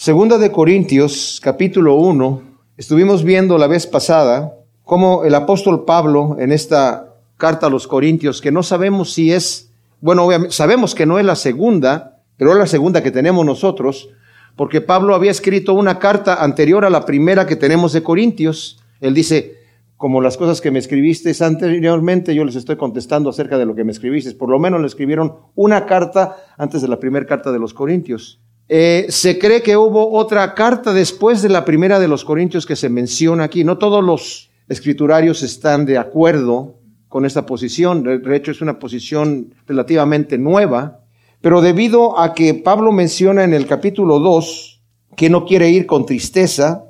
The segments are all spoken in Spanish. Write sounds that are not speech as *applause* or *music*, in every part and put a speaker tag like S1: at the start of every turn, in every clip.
S1: Segunda de Corintios, capítulo 1, estuvimos viendo la vez pasada cómo el apóstol Pablo en esta carta a los Corintios, que no sabemos si es, bueno, obviamente, sabemos que no es la segunda, pero es la segunda que tenemos nosotros, porque Pablo había escrito una carta anterior a la primera que tenemos de Corintios. Él dice, como las cosas que me escribiste anteriormente, yo les estoy contestando acerca de lo que me escribiste. Por lo menos le escribieron una carta antes de la primera carta de los Corintios. Eh, se cree que hubo otra carta después de la primera de los Corintios que se menciona aquí. No todos los escriturarios están de acuerdo con esta posición. De hecho, es una posición relativamente nueva. Pero debido a que Pablo menciona en el capítulo 2 que no quiere ir con tristeza,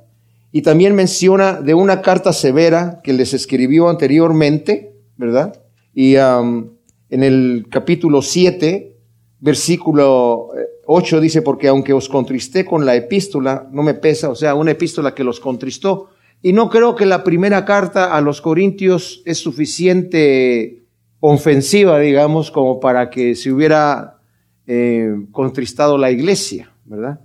S1: y también menciona de una carta severa que les escribió anteriormente, ¿verdad? Y en el capítulo 7, versículo 8 dice, porque aunque os contristé con la epístola, no me pesa, o sea, una epístola que los contristó. Y no creo que la primera carta a los corintios es suficiente ofensiva, digamos, como para que se hubiera eh, contristado la iglesia, ¿verdad?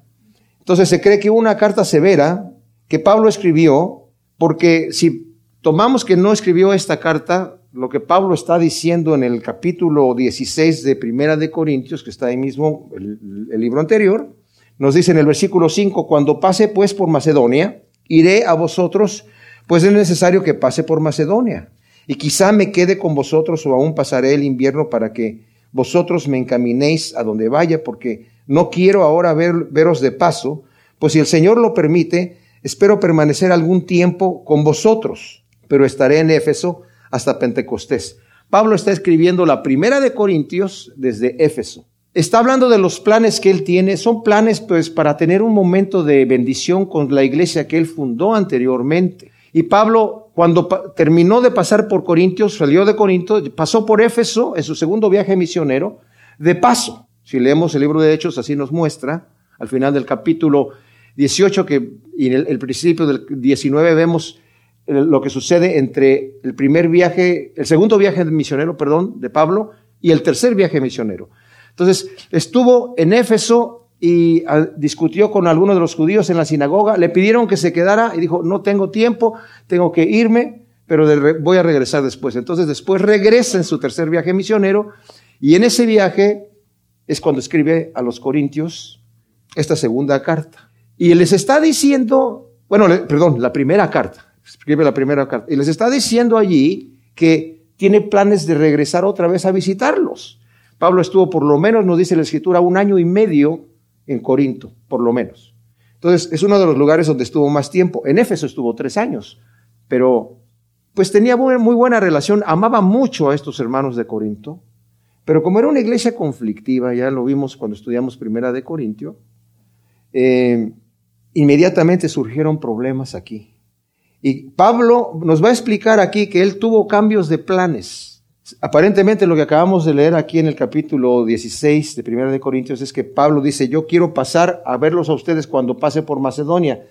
S1: Entonces se cree que una carta severa que Pablo escribió, porque si tomamos que no escribió esta carta, lo que Pablo está diciendo en el capítulo 16 de Primera de Corintios, que está ahí mismo, el, libro anterior, nos dice en el versículo 5, cuando pase pues por Macedonia, iré a vosotros, pues es necesario que pase por Macedonia. Y quizá me quede con vosotros o aún pasaré el invierno para que vosotros me encaminéis a donde vaya, porque no quiero ahora ver, veros de paso, pues si el Señor lo permite, espero permanecer algún tiempo con vosotros, pero estaré en Éfeso hasta Pentecostés. Pablo está escribiendo la primera de Corintios desde Éfeso. Está hablando de los planes que él tiene. Son planes pues para tener un momento de bendición con la iglesia que él fundó anteriormente. Y Pablo, cuando terminó de pasar por Corintios, salió de Corinto, pasó por Éfeso en su segundo viaje misionero, de paso. Si leemos el libro de Hechos, así nos muestra, al final del capítulo 18, que y en el, principio del 19 vemos lo que sucede entre el primer viaje, el segundo viaje misionero, perdón, de Pablo, y el tercer viaje misionero. Entonces, estuvo en Éfeso y ah, discutió con algunos de los judíos en la sinagoga, le pidieron que se quedara y dijo, no tengo tiempo, tengo que irme, pero voy a regresar después. Entonces, después regresa en su tercer viaje misionero y en ese viaje es cuando escribe a los corintios esta segunda carta. Y les está diciendo, bueno, perdón, la primera carta, escribe la primera carta, y les está diciendo allí que tiene planes de regresar otra vez a visitarlos. Pablo estuvo por lo menos, nos dice la escritura, un año y medio en Corinto, por lo menos. Entonces, es uno de los lugares donde estuvo más tiempo. En Éfeso estuvo tres años, pero pues tenía muy buena relación, amaba mucho a estos hermanos de Corinto, pero como era una iglesia conflictiva, ya lo vimos cuando estudiamos Primera de Corintio, eh, inmediatamente surgieron problemas aquí. Y Pablo nos va a explicar aquí que él tuvo cambios de planes. Aparentemente lo que acabamos de leer aquí en el capítulo 16 de 1 de Corintios es que Pablo dice, yo quiero pasar a verlos a ustedes cuando pase por Macedonia.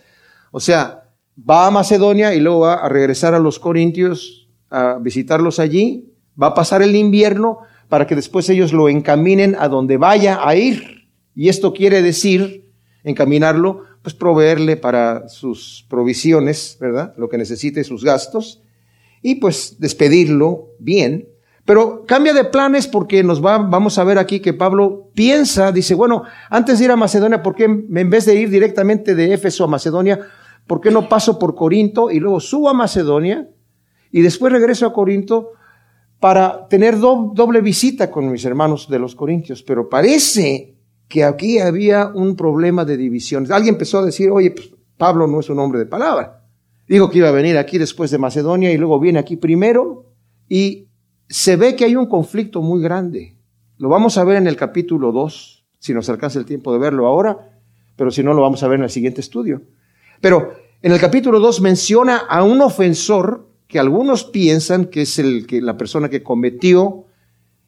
S1: O sea, va a Macedonia y luego va a regresar a los Corintios a visitarlos allí, va a pasar el invierno para que después ellos lo encaminen a donde vaya a ir. Y esto quiere decir encaminarlo pues proveerle para sus provisiones, ¿verdad? Lo que necesite, sus gastos, y pues despedirlo bien. Pero cambia de planes porque nos va, vamos a ver aquí que Pablo piensa, dice, bueno, antes de ir a Macedonia, ¿por qué en vez de ir directamente de Éfeso a Macedonia, ¿por qué no paso por Corinto y luego subo a Macedonia y después regreso a Corinto para tener doble visita con mis hermanos de los Corintios? Pero parece que aquí había un problema de divisiones. Alguien empezó a decir, oye, pues, Pablo no es un hombre de palabra. Dijo que iba a venir aquí después de Macedonia y luego viene aquí primero y se ve que hay un conflicto muy grande. Lo vamos a ver en el capítulo 2, si nos alcanza el tiempo de verlo ahora, pero si no lo vamos a ver en el siguiente estudio. Pero en el capítulo 2 menciona a un ofensor que algunos piensan que es el, que, la persona que cometió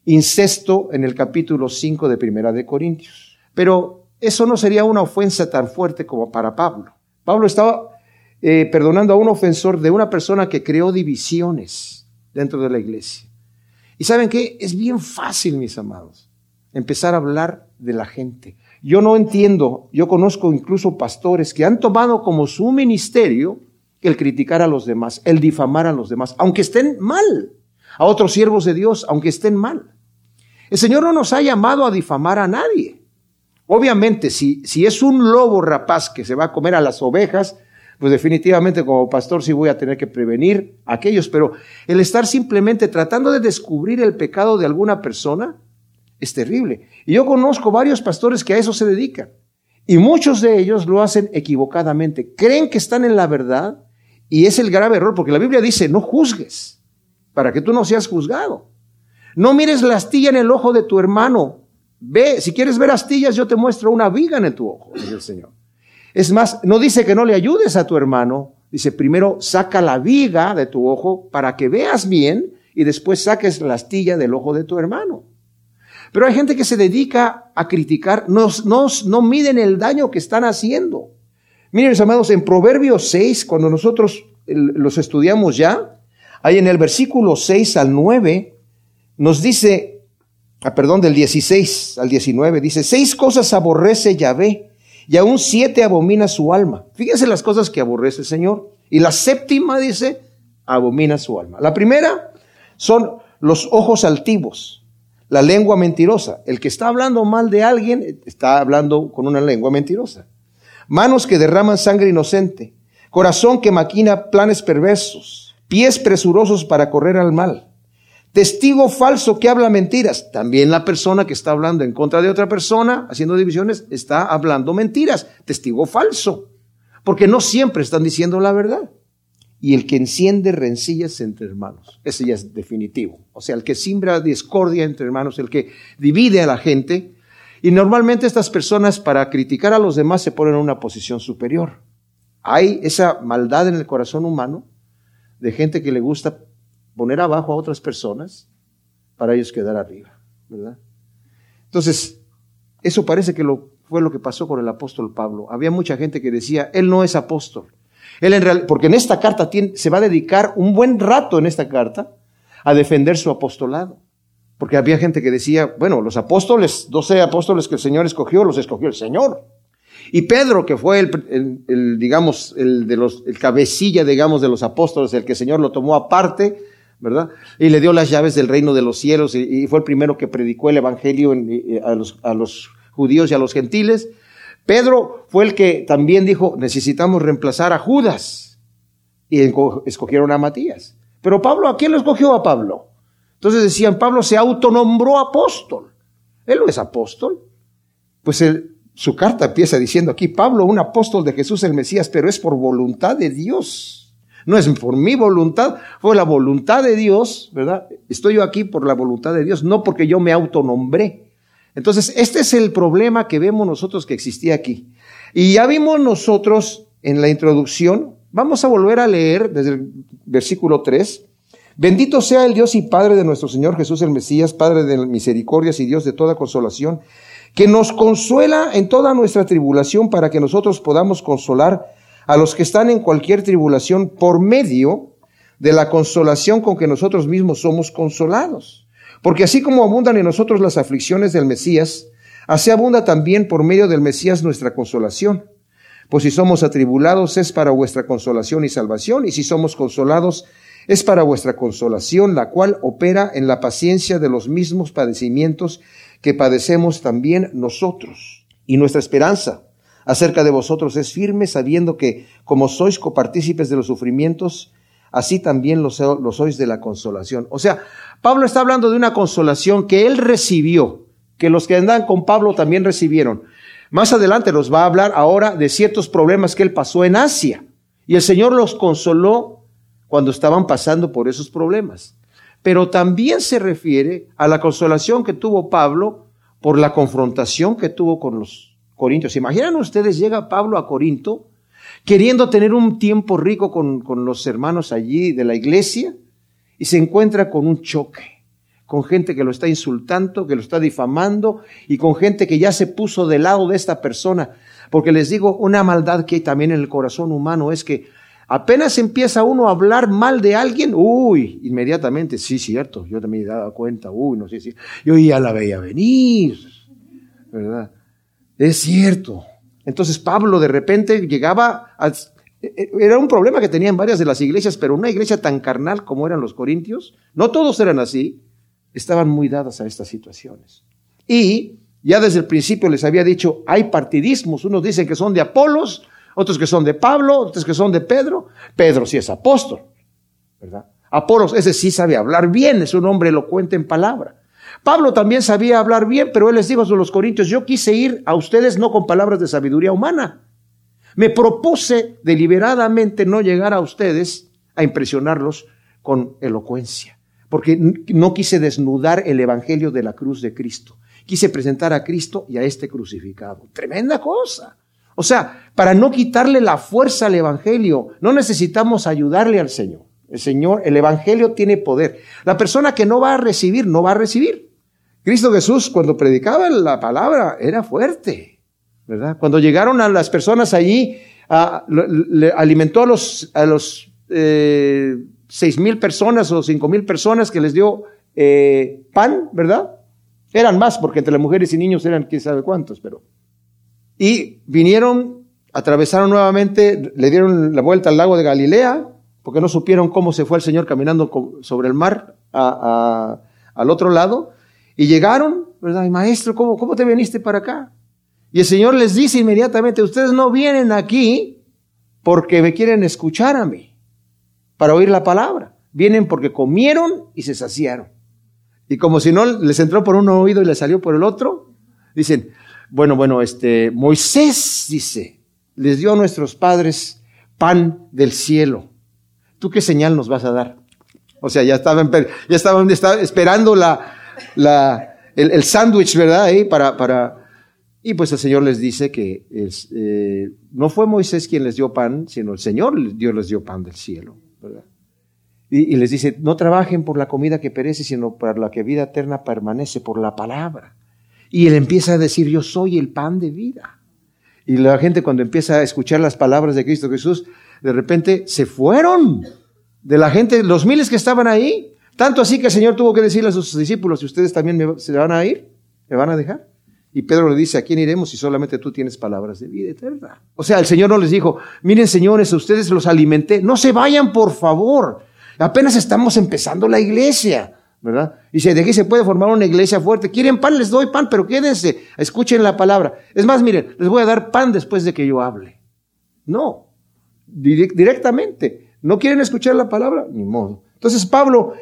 S1: incesto en el capítulo 5 de Primera de Corintios. Pero eso no sería una ofensa tan fuerte como para Pablo. Pablo estaba eh, perdonando a un ofensor de una persona que creó divisiones dentro de la iglesia. Y saben qué? Es bien fácil, mis amados, empezar a hablar de la gente. Yo no entiendo, yo conozco incluso pastores que han tomado como su ministerio el criticar a los demás, el difamar a los demás, aunque estén mal, a otros siervos de Dios, aunque estén mal. El Señor no nos ha llamado a difamar a nadie. Obviamente, si, si es un lobo rapaz que se va a comer a las ovejas, pues definitivamente como pastor sí voy a tener que prevenir a aquellos, pero el estar simplemente tratando de descubrir el pecado de alguna persona es terrible. Y yo conozco varios pastores que a eso se dedican. Y muchos de ellos lo hacen equivocadamente. Creen que están en la verdad y es el grave error, porque la Biblia dice, no juzgues, para que tú no seas juzgado. No mires la astilla en el ojo de tu hermano. Ve, si quieres ver astillas, yo te muestro una viga en tu ojo, dice el Señor. Es más, no dice que no le ayudes a tu hermano, dice primero saca la viga de tu ojo para que veas bien y después saques la astilla del ojo de tu hermano. Pero hay gente que se dedica a criticar, no, no miden el daño que están haciendo. Miren, mis amados, en Proverbios 6, cuando nosotros los estudiamos ya, ahí en el versículo 6 al 9, nos dice, ah, perdón, del 16 al 19, dice, seis cosas aborrece Yahvé y aún siete abomina su alma. Fíjense las cosas que aborrece el Señor. Y la séptima dice, abomina su alma. La primera son los ojos altivos, la lengua mentirosa. El que está hablando mal de alguien está hablando con una lengua mentirosa. Manos que derraman sangre inocente, corazón que maquina planes perversos, pies presurosos para correr al mal Testigo falso que habla mentiras. También la persona que está hablando en contra de otra persona, haciendo divisiones, está hablando mentiras. Testigo falso. Porque no siempre están diciendo la verdad. Y el que enciende rencillas entre hermanos. Ese ya es definitivo. O sea, el que siembra discordia entre hermanos, el que divide a la gente. Y normalmente estas personas para criticar a los demás se ponen en una posición superior. Hay esa maldad en el corazón humano de gente que le gusta poner abajo a otras personas para ellos quedar arriba, ¿verdad? Entonces, eso parece que fue lo que pasó con el apóstol Pablo. Había mucha gente que decía, él no es apóstol. Él en real, porque en esta carta se va a dedicar un buen rato en esta carta a defender su apostolado. Porque había gente que decía, bueno, los apóstoles, doce apóstoles que el Señor escogió, los escogió el Señor. Y Pedro, que fue el, el digamos, el de los, el cabecilla, digamos, de los apóstoles, el que el Señor lo tomó aparte, ¿verdad? Y le dio las llaves del reino de los cielos y, fue el primero que predicó el evangelio a, los, a los judíos y a los gentiles. Pedro fue el que también dijo, necesitamos reemplazar a Judas. Y escogieron a Matías. Pero Pablo, ¿a quién lo escogió a Pablo? Entonces decían, Pablo se autonombró apóstol. Él no es apóstol. Pues su carta empieza diciendo aquí, Pablo, un apóstol de Jesús el Mesías, pero es por voluntad de Dios no es por mi voluntad, fue la voluntad de Dios, ¿verdad? Estoy yo aquí por la voluntad de Dios, no porque yo me autonombré. Entonces, este es el problema que vemos nosotros que existía aquí. Y ya vimos nosotros en la introducción, vamos a volver a leer desde el versículo 3. Bendito sea el Dios y Padre de nuestro Señor Jesús el Mesías, Padre de misericordias y Dios de toda consolación, que nos consuela en toda nuestra tribulación para que nosotros podamos consolar a los que están en cualquier tribulación por medio de la consolación con que nosotros mismos somos consolados. Porque así como abundan en nosotros las aflicciones del Mesías, así abunda también por medio del Mesías nuestra consolación. Pues si somos atribulados es para vuestra consolación y salvación, y si somos consolados es para vuestra consolación, la cual opera en la paciencia de los mismos padecimientos que padecemos también nosotros. Y nuestra esperanza acerca de vosotros es firme, sabiendo que como sois copartícipes de los sufrimientos, así también lo, sois de la consolación. O sea, Pablo está hablando de una consolación que él recibió, que los que andan con Pablo también recibieron. Más adelante nos va a hablar ahora de ciertos problemas que él pasó en Asia. Y el Señor los consoló cuando estaban pasando por esos problemas. Pero también se refiere a la consolación que tuvo Pablo por la confrontación que tuvo con los Corintios. ¿Se imaginan ustedes? Llega Pablo a Corinto queriendo tener un tiempo rico con, con los hermanos allí de la iglesia y se encuentra con un choque, con gente que lo está insultando, que lo está difamando y con gente que ya se puso del lado de esta persona. Porque les digo, una maldad que hay también en el corazón humano es que apenas empieza uno a hablar mal de alguien, uy, inmediatamente, sí, cierto, yo también me he dado cuenta, uy, no sé si, yo ya la veía venir, ¿verdad? Es cierto. Entonces Pablo de repente llegaba a, era un problema que tenían varias de las iglesias, pero una iglesia tan carnal como eran los corintios, no todos eran así, estaban muy dadas a estas situaciones. Y ya desde el principio les había dicho, hay partidismos, unos dicen que son de Apolos, otros que son de Pablo, otros que son de Pedro. Pedro sí es apóstol, ¿verdad? Apolos, ese sí sabe hablar bien, es un hombre elocuente en palabra. Pablo también sabía hablar bien, pero él les dijo a los corintios, yo quise ir a ustedes no con palabras de sabiduría humana. Me propuse deliberadamente no llegar a ustedes a impresionarlos con elocuencia, porque no quise desnudar el evangelio de la cruz de Cristo. Quise presentar a Cristo y a este crucificado. Tremenda cosa. O sea, para no quitarle la fuerza al evangelio, no necesitamos ayudarle al Señor. El Señor, el evangelio tiene poder. La persona que no va a recibir, no va a recibir. Cristo Jesús cuando predicaba la palabra era fuerte, ¿verdad? Cuando llegaron a las personas allí, le alimentó a los, a los eh, seis mil personas o cinco mil personas que les dio eh, pan, ¿verdad? Eran más, porque entre las mujeres y niños eran quién sabe cuántos, pero. Y vinieron, atravesaron nuevamente, le dieron la vuelta al lago de Galilea, porque no supieron cómo se fue el Señor caminando sobre el mar al otro lado. Y llegaron, ¿verdad? Maestro, ¿cómo, ¿cómo te viniste para acá? Y el Señor les dice inmediatamente, ustedes no vienen aquí porque me quieren escuchar a mí, para oír la palabra. Vienen porque comieron y se saciaron. Y como si no les entró por un oído y les salió por el otro, dicen, bueno, bueno, este, Moisés dice, les dio a nuestros padres pan del cielo. ¿Tú qué señal nos vas a dar? O sea, ya estaban, ya estaban, esperando la, la, el, sándwich, ¿verdad? Ahí para, para, y pues el Señor les dice que eh, no fue Moisés quien les dio pan, sino el Señor Dios les dio pan del cielo, ¿verdad? Y, y, les dice, no trabajen por la comida que perece, sino por la que vida eterna permanece, por la palabra. Y él empieza a decir, yo soy el pan de vida. Y la gente cuando empieza a escuchar las palabras de Cristo Jesús, de repente se fueron de la gente, los miles que estaban ahí, tanto así que el Señor tuvo que decirle a sus discípulos, si ustedes también se van a ir, me van a dejar. Y Pedro le dice, ¿a quién iremos si solamente tú tienes palabras de vida eterna? O sea, el Señor no les dijo, miren señores, a ustedes los alimenté, no se vayan por favor, apenas estamos empezando la iglesia, ¿verdad? Y si de aquí se puede formar una iglesia fuerte, quieren pan, les doy pan, pero quédense, escuchen la palabra. Es más, miren, les voy a dar pan después de que yo hable. No, directamente. ¿No quieren escuchar la palabra? Ni modo. Entonces Pablo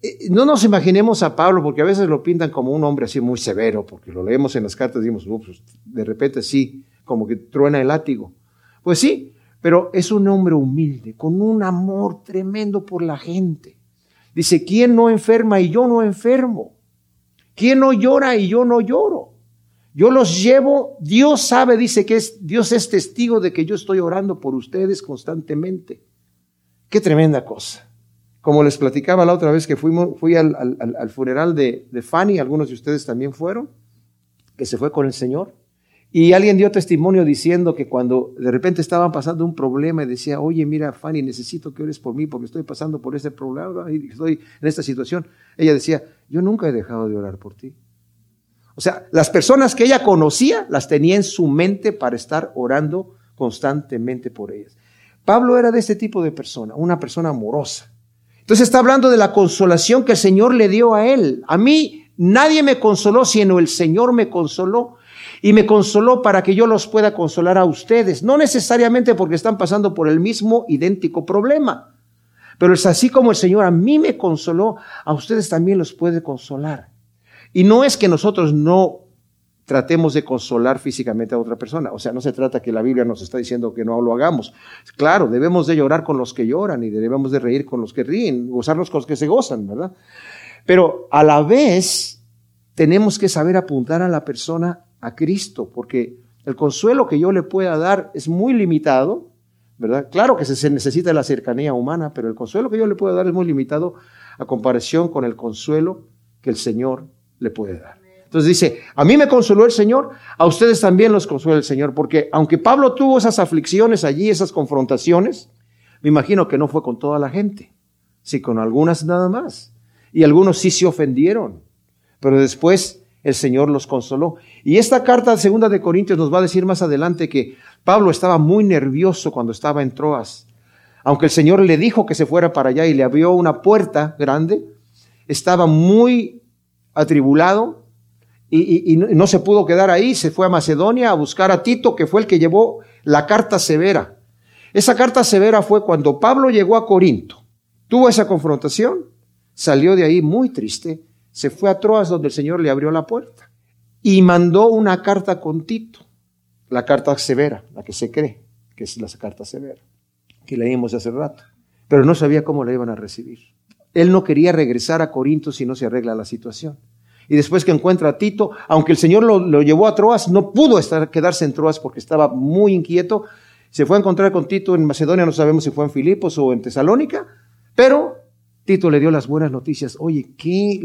S1: eh, no nos imaginemos a Pablo, porque a veces lo pintan como un hombre así muy severo, porque lo leemos en las cartas y decimos, pues, de repente sí, como que truena el látigo. Pues sí, pero es un hombre humilde, con un amor tremendo por la gente. Dice, ¿quién no enferma y yo no enfermo? ¿Quién no llora y yo no lloro? Yo los llevo, Dios sabe, dice que es, Dios es testigo de que yo estoy orando por ustedes constantemente. Qué tremenda cosa. Como les platicaba la otra vez que fuimos, fui al, funeral de, Fanny, algunos de ustedes también fueron, que se fue con el Señor. Y alguien dio testimonio diciendo que cuando de repente estaban pasando un problema y decía, oye, mira, Fanny, necesito que ores por mí porque estoy pasando por este problema y estoy en esta situación. Ella decía, yo nunca he dejado de orar por ti. O sea, las personas que ella conocía las tenía en su mente para estar orando constantemente por ellas. Pablo era de este tipo de persona, una persona amorosa. Entonces está hablando de la consolación que el Señor le dio a él. A mí nadie me consoló, sino el Señor me consoló. Y me consoló para que yo los pueda consolar a ustedes. No necesariamente porque están pasando por el mismo idéntico problema. Pero es así como el Señor a mí me consoló, a ustedes también los puede consolar. Y no es que nosotros no tratemos de consolar físicamente a otra persona. O sea, no se trata que la Biblia nos está diciendo que no lo hagamos. Claro, debemos de llorar con los que lloran y debemos de reír con los que ríen, gozarnos con los que se gozan, ¿verdad? Pero a la vez tenemos que saber apuntar a la persona a Cristo, porque el consuelo que yo le pueda dar es muy limitado, ¿verdad? Claro que se necesita la cercanía humana, pero el consuelo que yo le puedo dar es muy limitado a comparación con el consuelo que el Señor le puede dar. Entonces dice, a mí me consoló el Señor, a ustedes también los consuela el Señor, porque aunque Pablo tuvo esas aflicciones allí, esas confrontaciones, me imagino que no fue con toda la gente, sí con algunas nada más. Y algunos sí se ofendieron, pero después el Señor los consoló. Y esta carta segunda de Corintios nos va a decir más adelante que Pablo estaba muy nervioso cuando estaba en Troas. Aunque el Señor le dijo que se fuera para allá y le abrió una puerta grande, estaba muy atribulado y, y, no se pudo quedar ahí, se fue a Macedonia a buscar a Tito, que fue el que llevó la carta severa. Esa carta severa fue cuando Pablo llegó a Corinto, tuvo esa confrontación, salió de ahí muy triste, se fue a Troas donde el Señor le abrió la puerta y mandó una carta con Tito, la carta severa, la que se cree que es la carta severa, que leímos hace rato, pero no sabía cómo la iban a recibir. Él no quería regresar a Corinto si no se arregla la situación. Y después que encuentra a Tito, aunque el Señor lo, llevó a Troas, no pudo estar, quedarse en Troas porque estaba muy inquieto. Se fue a encontrar con Tito en Macedonia, no sabemos si fue en Filipos o en Tesalónica, pero Tito le dio las buenas noticias. Oye, ¿qué?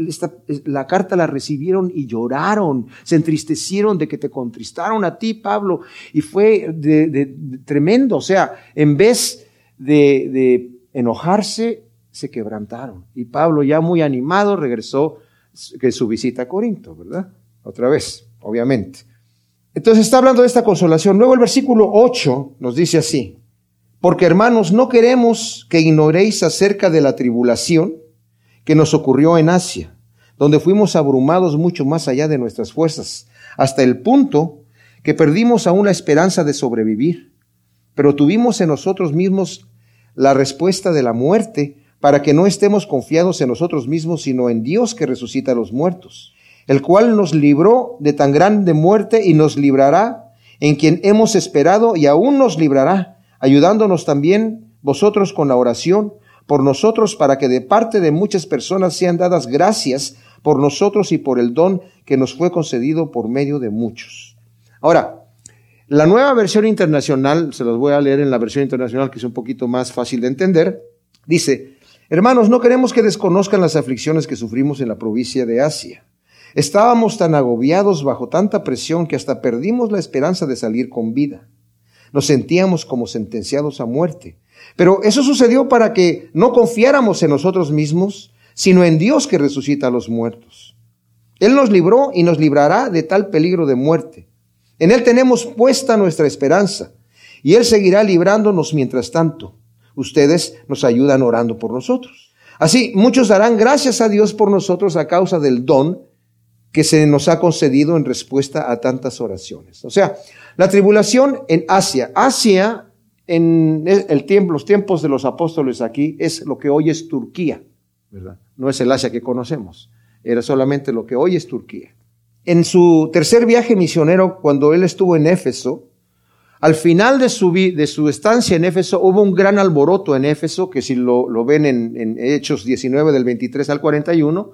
S1: la carta la recibieron y lloraron, se entristecieron de que te contristaron a ti, Pablo, y fue de, tremendo. O sea, en vez de, enojarse, se quebrantaron. Y Pablo, ya muy animado, regresó que su visita a Corinto, ¿verdad? Otra vez, obviamente. Entonces está hablando de esta consolación. Luego el versículo 8 nos dice así. Porque hermanos, no queremos que ignoréis acerca de la tribulación que nos ocurrió en Asia, donde fuimos abrumados mucho más allá de nuestras fuerzas, hasta el punto que perdimos aún la esperanza de sobrevivir. Pero tuvimos en nosotros mismos la respuesta de la muerte para que no estemos confiados en nosotros mismos, sino en Dios que resucita a los muertos, el cual nos libró de tan grande muerte y nos librará, en quien hemos esperado y aún nos librará ayudándonos también vosotros con la oración por nosotros para que de parte de muchas personas sean dadas gracias por nosotros y por el don que nos fue concedido por medio de muchos. Ahora, la nueva versión internacional, se los voy a leer en la versión internacional que es un poquito más fácil de entender, dice, hermanos, no queremos que desconozcan las aflicciones que sufrimos en la provincia de Asia. Estábamos tan agobiados bajo tanta presión que hasta perdimos la esperanza de salir con vida nos sentíamos como sentenciados a muerte. Pero eso sucedió para que no confiáramos en nosotros mismos, sino en Dios que resucita a los muertos. Él nos libró y nos librará de tal peligro de muerte. En Él tenemos puesta nuestra esperanza y Él seguirá librándonos mientras tanto. Ustedes nos ayudan orando por nosotros. Así, muchos darán gracias a Dios por nosotros a causa del don que se nos ha concedido en respuesta a tantas oraciones. O sea, la tribulación en Asia. Asia, en el tiempo, los tiempos de los apóstoles aquí, es lo que hoy es Turquía, ¿verdad? No es el Asia que conocemos. Era solamente lo que hoy es Turquía. En su tercer viaje misionero, cuando él estuvo en Éfeso, al final de su, de su estancia en Éfeso, hubo un gran alboroto en Éfeso, que si lo, lo ven en, en, Hechos 19 del 23 al 41,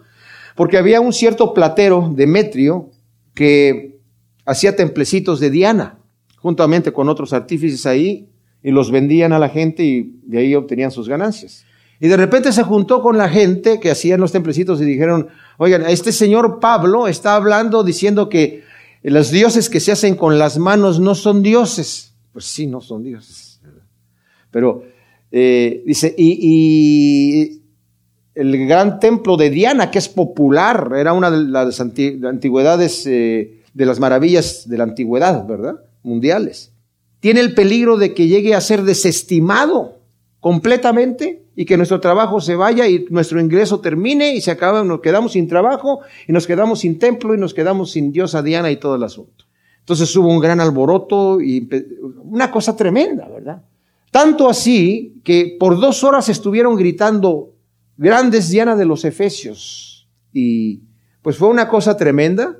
S1: porque había un cierto platero, Demetrio, que hacía templecitos de Diana, juntamente con otros artífices ahí, y los vendían a la gente y de ahí obtenían sus ganancias. Y de repente se juntó con la gente que hacían los templecitos y dijeron, oigan, este señor Pablo está hablando diciendo que los dioses que se hacen con las manos no son dioses. Pues sí, no son dioses. Pero eh, dice, y, el gran templo de Diana, que es popular, era una de las antigüedades eh, de las maravillas de la antigüedad, ¿verdad? Mundiales. Tiene el peligro de que llegue a ser desestimado completamente y que nuestro trabajo se vaya y nuestro ingreso termine y se acaba, nos quedamos sin trabajo y nos quedamos sin templo y nos quedamos sin diosa Diana y todo el asunto. Entonces hubo un gran alboroto y una cosa tremenda, ¿verdad? Tanto así que por dos horas estuvieron gritando grandes Diana de los Efesios y pues fue una cosa tremenda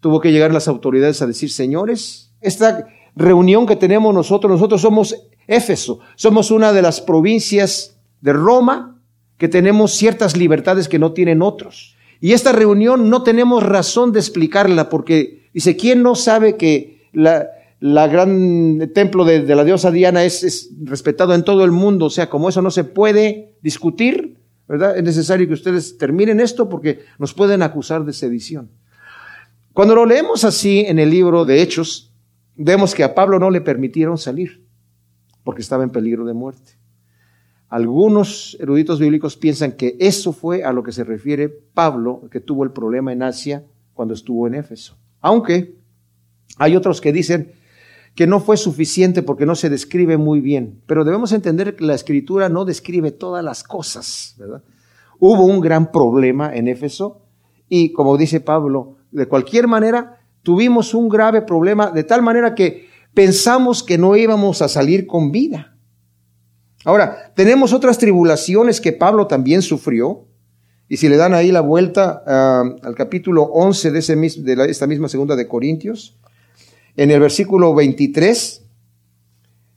S1: tuvo que llegar las autoridades a decir, señores, esta reunión que tenemos nosotros, nosotros somos Éfeso, somos una de las provincias de Roma que tenemos ciertas libertades que no tienen otros. Y esta reunión no tenemos razón de explicarla porque dice, ¿quién no sabe que la, gran templo de, de, la diosa Diana es, es respetado en todo el mundo? O sea, como eso no se puede discutir, ¿verdad? Es necesario que ustedes terminen esto porque nos pueden acusar de sedición. Cuando lo leemos así en el libro de Hechos, vemos que a Pablo no le permitieron salir porque estaba en peligro de muerte. Algunos eruditos bíblicos piensan que eso fue a lo que se refiere Pablo, que tuvo el problema en Asia cuando estuvo en Éfeso. Aunque hay otros que dicen que no fue suficiente porque no se describe muy bien, pero debemos entender que la escritura no describe todas las cosas, ¿verdad? Hubo un gran problema en Éfeso y como dice Pablo, de cualquier manera tuvimos un grave problema de tal manera que pensamos que no íbamos a salir con vida. Ahora, tenemos otras tribulaciones que Pablo también sufrió. Y si le dan ahí la vuelta al capítulo 11 de, ese, de esta misma segunda de Corintios, en el versículo 23,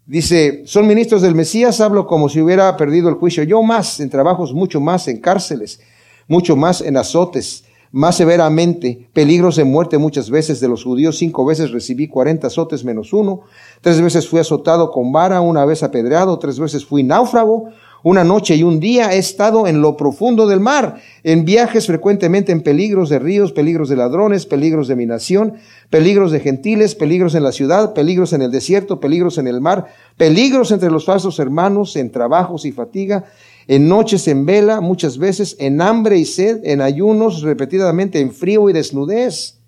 S1: dice, son ministros del Mesías, hablo como si hubiera perdido el juicio. Yo más, en trabajos mucho más, en cárceles, mucho más en azotes, más severamente, peligros de muerte muchas veces de los judíos, cinco veces recibí cuarenta azotes menos uno, tres veces fui azotado con vara, una vez apedreado, tres veces fui náufrago, una noche y un día he estado en lo profundo del mar, en viajes frecuentemente en peligros de ríos, peligros de ladrones, peligros de mi nación, peligros de gentiles, peligros en la ciudad, peligros en el desierto, peligros en el mar, peligros entre los falsos hermanos, en trabajos y fatiga, en noches en vela, muchas veces en hambre y sed, en ayunos, repetidamente en frío y desnudez.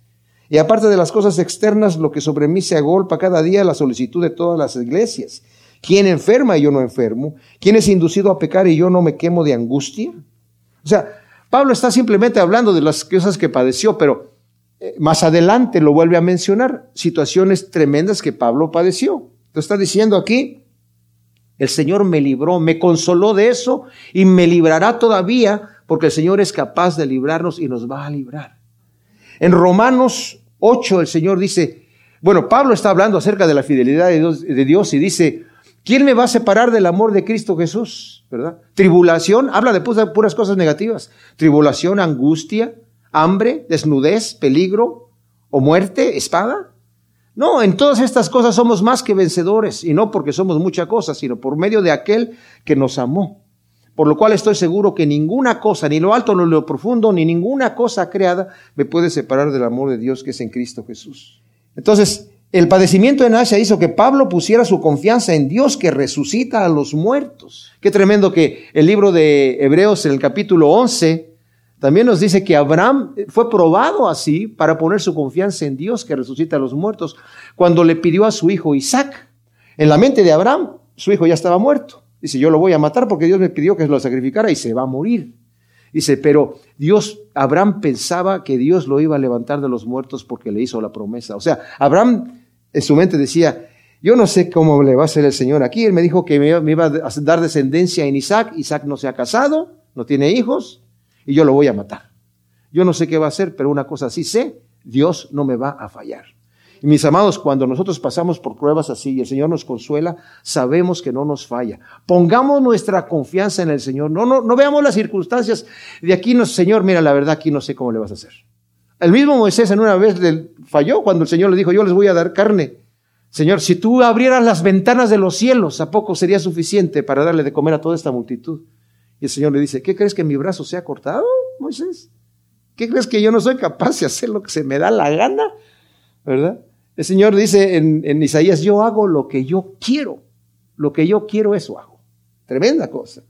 S1: Y aparte de las cosas externas, lo que sobre mí se agolpa cada día, la solicitud de todas las iglesias. ¿Quién enferma y yo no enfermo? ¿Quién es inducido a pecar y yo no me quemo de angustia? O sea, Pablo está simplemente hablando de las cosas que padeció, pero eh, más adelante lo vuelve a mencionar, situaciones tremendas que Pablo padeció. Entonces está diciendo aquí, el Señor me libró, me consoló de eso y me librará todavía porque el Señor es capaz de librarnos y nos va a librar. En Romanos 8 el Señor dice, bueno, Pablo está hablando acerca de la fidelidad de Dios, y dice, ¿quién me va a separar del amor de Cristo Jesús? ¿Verdad? Tribulación, habla de puras cosas negativas. Tribulación, angustia, hambre, desnudez, peligro o muerte, espada. No, en todas estas cosas somos más que vencedores, y no porque somos mucha cosa, sino por medio de aquel que nos amó. Por lo cual estoy seguro que ninguna cosa, ni lo alto ni lo profundo, ni ninguna cosa creada me puede separar del amor de Dios que es en Cristo Jesús. Entonces, el padecimiento en Asia hizo que Pablo pusiera su confianza en Dios que resucita a los muertos. Qué tremendo que el libro de Hebreos en el capítulo 11 también nos dice que Abraham fue probado así para poner su confianza en Dios que resucita a los muertos, cuando le pidió a su hijo Isaac. En la mente de Abraham, su hijo ya estaba muerto. Dice, yo lo voy a matar porque Dios me pidió que lo sacrificara y se va a morir. Dice, pero Dios, Abraham pensaba que Dios lo iba a levantar de los muertos porque le hizo la promesa. O sea, Abraham en su mente decía, yo no sé cómo le va a hacer el Señor aquí. Él me dijo que me iba a dar descendencia en Isaac. Isaac no se ha casado, no tiene hijos y yo lo voy a matar. Yo no sé qué va a hacer, pero una cosa sí sé, Dios no me va a fallar. Y mis amados, cuando nosotros pasamos por pruebas así y el Señor nos consuela, sabemos que no nos falla. Pongamos nuestra confianza en el Señor. No, no, no veamos las circunstancias de aquí, no, Señor, mira, la verdad aquí no sé cómo le vas a hacer. El mismo Moisés en una vez le falló cuando el Señor le dijo, yo les voy a dar carne. Señor, si tú abrieras las ventanas de los cielos, ¿a poco sería suficiente para darle de comer a toda esta multitud? Y el Señor le dice, ¿qué crees que mi brazo se ha cortado, Moisés? ¿Qué crees que yo no soy capaz de hacer lo que se me da la gana? ¿Verdad? El Señor dice en, Isaías, yo hago lo que yo quiero. Lo que yo quiero, eso hago. Tremenda cosa.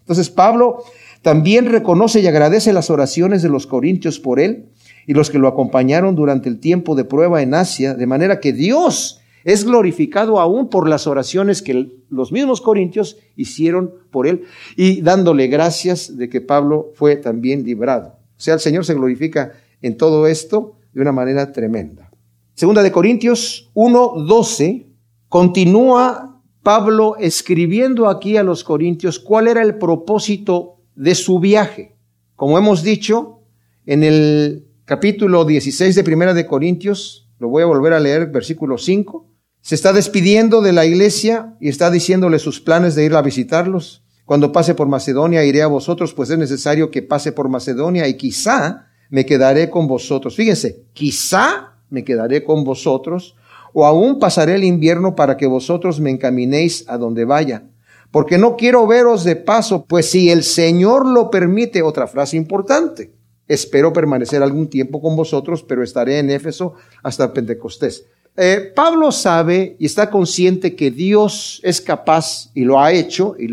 S1: Entonces Pablo también reconoce y agradece las oraciones de los corintios por él y los que lo acompañaron durante el tiempo de prueba en Asia, de manera que Dios es glorificado aún por las oraciones que los mismos corintios hicieron por él y dándole gracias de que Pablo fue también librado. O sea, el Señor se glorifica en todo esto de una manera tremenda. Segunda de Corintios 1:12 continúa Pablo escribiendo aquí a los corintios cuál era el propósito de su viaje. Como hemos dicho en el capítulo 16 de Primera de Corintios, lo voy a volver a leer, versículo 5, se está despidiendo de la iglesia y está diciéndole sus planes de ir a visitarlos. Cuando pase por Macedonia iré a vosotros, pues es necesario que pase por Macedonia y quizá me quedaré con vosotros. Fíjense, quizá me quedaré con vosotros o aún pasaré el invierno para que vosotros me encaminéis a donde vaya. Porque no quiero veros de paso, pues si el Señor lo permite, otra frase importante, espero permanecer algún tiempo con vosotros, pero estaré en Éfeso hasta Pentecostés. Eh, Pablo sabe y está consciente que Dios es capaz, y lo ha hecho, y,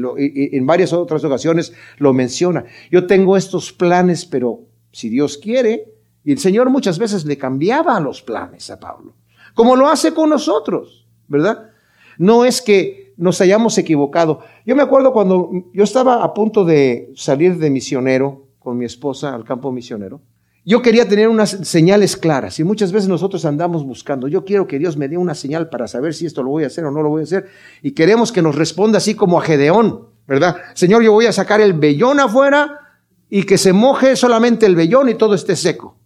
S1: en varias otras ocasiones lo menciona. Yo tengo estos planes, pero si Dios quiere, Y el Señor muchas veces le cambiaba los planes a Pablo, como lo hace con nosotros, ¿verdad? No es que nos hayamos equivocado. Yo me acuerdo cuando yo estaba a punto de salir de misionero con mi esposa al campo misionero. Yo quería tener unas señales claras y muchas veces nosotros andamos buscando. Yo quiero que Dios me dé una señal para saber si esto lo voy a hacer o no lo voy a hacer. Y queremos que nos responda así como a Gedeón, ¿verdad? Señor, yo voy a sacar el vellón afuera y que se moje solamente el vellón y todo esté seco.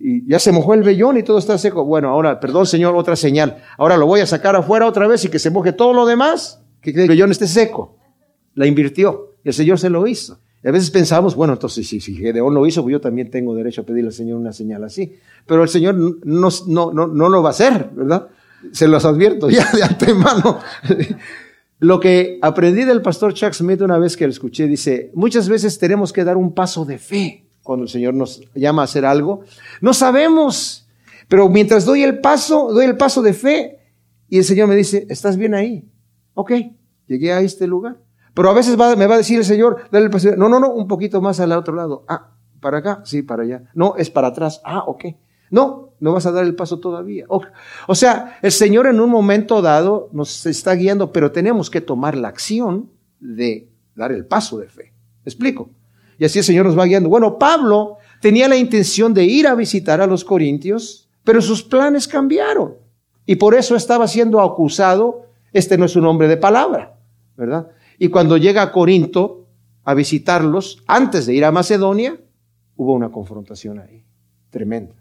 S1: Y ya se mojó el vellón y todo está seco. Bueno, ahora, perdón Señor, otra señal. Ahora lo voy a sacar afuera otra vez y que se moje todo lo demás, que el vellón esté seco. La invirtió y el Señor se lo hizo. A veces pensamos, bueno, entonces si, si Gedeón lo hizo, pues yo también tengo derecho a pedirle al Señor una señal así. Pero el Señor no, no, no, no lo va a hacer, ¿verdad? Se los advierto *laughs* ya de antemano. lo que aprendí del pastor Chuck Smith una vez que lo escuché, dice, muchas veces tenemos que dar un paso de fe cuando el Señor nos llama a hacer algo. No sabemos, pero mientras doy el paso, doy el paso de fe y el Señor me dice, estás bien ahí. Ok, llegué a este lugar. Pero a veces me va a decir el Señor, dale el. No, no, no, un poquito más al otro lado. Ah, para acá, sí, para allá. No, es para atrás. Ah, ok. No, no vas a dar el paso todavía. O, o sea, el Señor en un momento dado nos está guiando, pero tenemos que tomar la acción de dar el paso de fe. explico? Y así el Señor nos va guiando. Bueno, Pablo tenía la intención de ir a visitar a los corintios, pero sus planes cambiaron. Y por eso estaba siendo acusado, este no es un hombre de palabra, ¿verdad? Y cuando llega a Corinto a visitarlos, antes de ir a Macedonia, hubo una confrontación ahí, tremenda.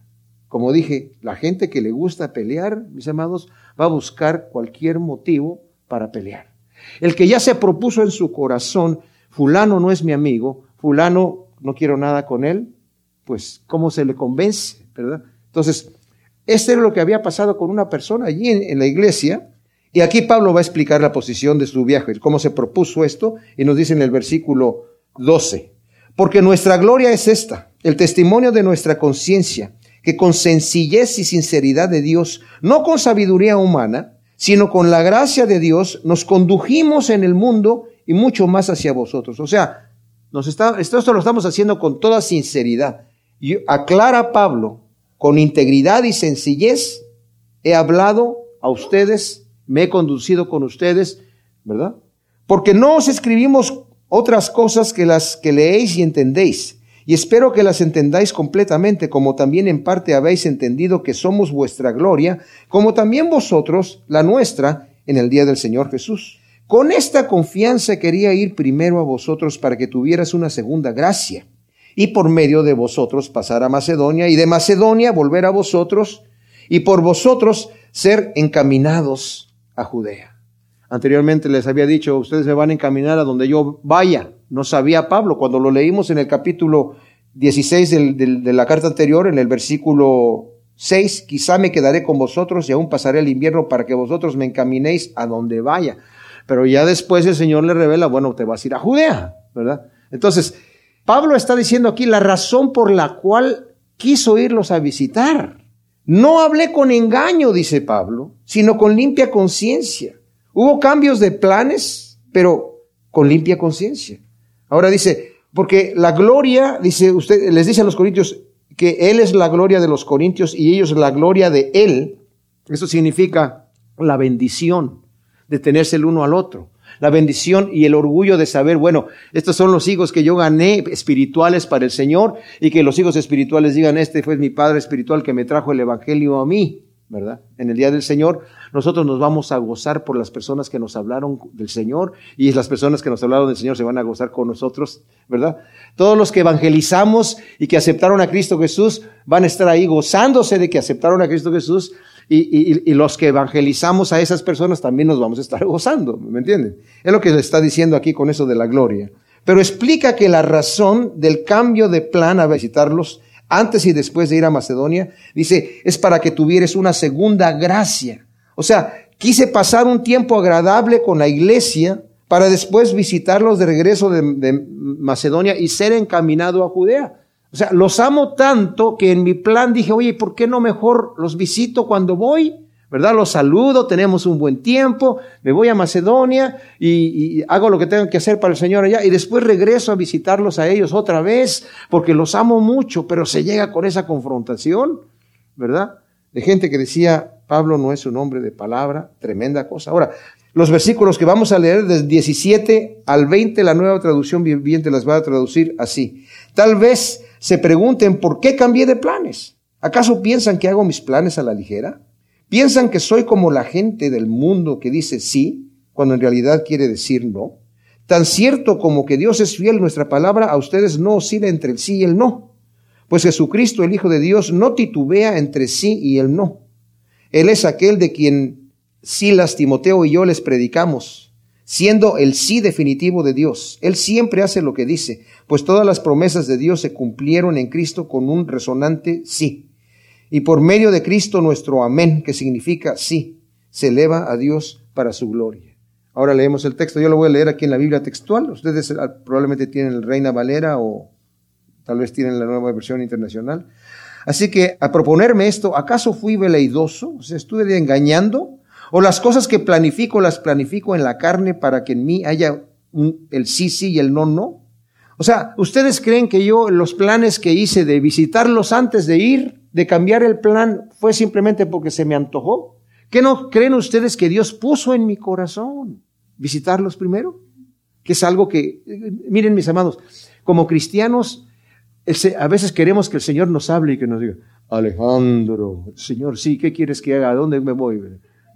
S1: Como dije, la gente que le gusta pelear, mis amados, va a buscar cualquier motivo para pelear. El que ya se propuso en su corazón, fulano no es mi amigo, fulano no quiero nada con él, pues ¿cómo se le convence? ¿Verdad? Entonces, este era lo que había pasado con una persona allí en la iglesia, y aquí Pablo va a explicar la posición de su viaje, cómo se propuso esto, y nos dice en el versículo 12, porque nuestra gloria es esta, el testimonio de nuestra conciencia, que con sencillez y sinceridad de Dios, no con sabiduría humana, sino con la gracia de Dios, nos condujimos en el mundo y mucho más hacia vosotros. O sea, esto lo estamos haciendo con toda sinceridad. Y aclara Pablo, con integridad y sencillez, he hablado a ustedes me he conducido con ustedes, ¿verdad? Porque no os escribimos otras cosas que las que leéis y entendéis. Y espero que las entendáis completamente, como también en parte habéis entendido que somos vuestra gloria, como también vosotros la nuestra en el día del Señor Jesús. Con esta confianza quería ir primero a vosotros para que tuvieras una segunda gracia, y por medio de vosotros pasar a Macedonia, y de Macedonia volver a vosotros, y por vosotros ser encaminados a Judea. Anteriormente les había dicho, ustedes se van a encaminar a donde yo vaya. No sabía Pablo. Cuando lo leímos en el capítulo 16 de la carta anterior, en el versículo 6, quizá me quedaré con vosotros y aún pasaré el invierno para que vosotros me encaminéis a donde vaya. Pero ya después el Señor le revela, bueno, te vas a ir a Judea, ¿verdad? Entonces, Pablo está diciendo aquí la razón por la cual quiso irlos a visitar. No hablé con engaño, dice Pablo, sino con limpia conciencia. Hubo cambios de planes, pero con limpia conciencia. Ahora dice, porque la gloria, dice usted, les dice a los corintios que Él es la gloria de los corintios y ellos la gloria de Él. Eso significa la bendición de tenerse el uno al otro la bendición y el orgullo de saber, bueno, estos son los hijos que yo gané espirituales para el Señor y que los hijos espirituales digan, este fue mi Padre espiritual que me trajo el Evangelio a mí, ¿verdad? En el día del Señor, nosotros nos vamos a gozar por las personas que nos hablaron del Señor y las personas que nos hablaron del Señor se van a gozar con nosotros, ¿verdad? Todos los que evangelizamos y que aceptaron a Cristo Jesús van a estar ahí gozándose de que aceptaron a Cristo Jesús y, los que evangelizamos a esas personas también nos vamos a estar *laughs* gozando, ¿me entienden? Es lo que le está diciendo aquí con eso de la gloria. Pero explica que la razón del cambio de plan a visitarlos antes y después de ir a Macedonia, dice, es para que tuvieres una segunda gracia. O sea, quise pasar un tiempo agradable con la iglesia para después visitarlos de regreso de Macedonia y ser encaminado a Judea. O sea, los amo tanto que en mi plan dije, oye, ¿por qué no mejor los visito cuando voy ¿verdad? Los saludo, tenemos un buen tiempo, me voy a Macedonia y, hago lo que tengo que hacer para el Señor allá y después regreso a visitarlos a ellos otra vez porque los amo mucho, pero se llega con esa confrontación, ¿verdad? De gente que decía, Pablo no es un hombre de palabra, tremenda cosa. Ahora, los versículos que vamos a leer del 17 al 20, la nueva traducción viviente las va a traducir así. Tal vez se pregunten, ¿por qué cambié de planes? ¿Acaso piensan que hago mis planes a la ligera? ¿Piensan que soy como la gente del mundo que dice sí, cuando en realidad quiere decir no? Tan cierto como que Dios es fiel, nuestra palabra a ustedes no oscila entre el sí y el no. Pues Jesucristo, el Hijo de Dios, no titubea entre sí y el no. Él es aquel de quien Silas, Timoteo y yo les predicamos, siendo el sí definitivo de Dios. Él siempre hace lo que dice, pues todas las promesas de Dios se cumplieron en Cristo con un resonante sí. Y por medio de Cristo nuestro amén, que significa sí, se eleva a Dios para su gloria. Ahora leemos el texto. Yo lo voy a leer aquí en la Biblia textual. Ustedes ah, probablemente tienen el Reina Valera o tal vez tienen la nueva versión internacional. Así que a proponerme esto, ¿acaso fui veleidoso? ¿O sea, estuve engañando? ¿O las cosas que planifico las planifico en la carne para que en mí haya el sí, sí y el no, no? O sea, ¿ustedes creen que yo los planes que hice de visitarlos antes de ir de cambiar el plan fue simplemente porque se me antojó? ¿Qué no creen ustedes que Dios puso en mi corazón? ¿Visitarlos primero? Que es algo que, miren mis amados, como cristianos, a veces queremos que el Señor nos hable y que nos diga, Alejandro, Señor, sí, ¿qué quieres que haga? ¿A dónde me voy?